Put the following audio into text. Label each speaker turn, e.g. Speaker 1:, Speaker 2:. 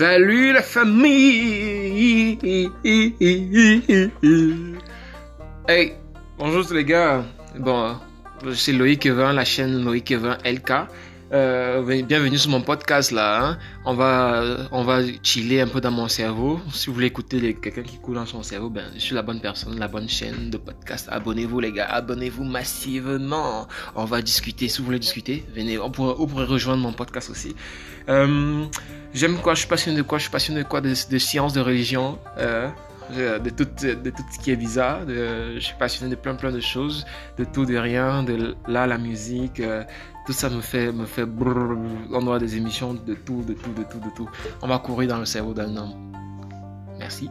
Speaker 1: Salut la famille. Hey, bonjour les gars. Bon, c'est Loïc Evin, la chaîne Loïc Evin LK. Euh, bienvenue sur mon podcast là. Hein. On va, on va chiller un peu dans mon cerveau. Si vous voulez écouter quelqu'un qui coule dans son cerveau, ben je suis la bonne personne, la bonne chaîne de podcast. Abonnez-vous les gars, abonnez-vous massivement. On va discuter. Si vous voulez discuter, venez. On pourrait, rejoindre mon podcast aussi. Euh, J'aime quoi? Je suis passionné de quoi? Je suis passionné de quoi? De, de sciences, de religion. Euh, de tout, de tout ce qui est bizarre. je suis passionné de plein plein de choses, de tout, de rien, de là la musique. Euh, tout ça me fait, me fait brrr, on aura des émissions de tout, de tout, de tout, de tout. On va courir dans le cerveau d'un homme. Merci.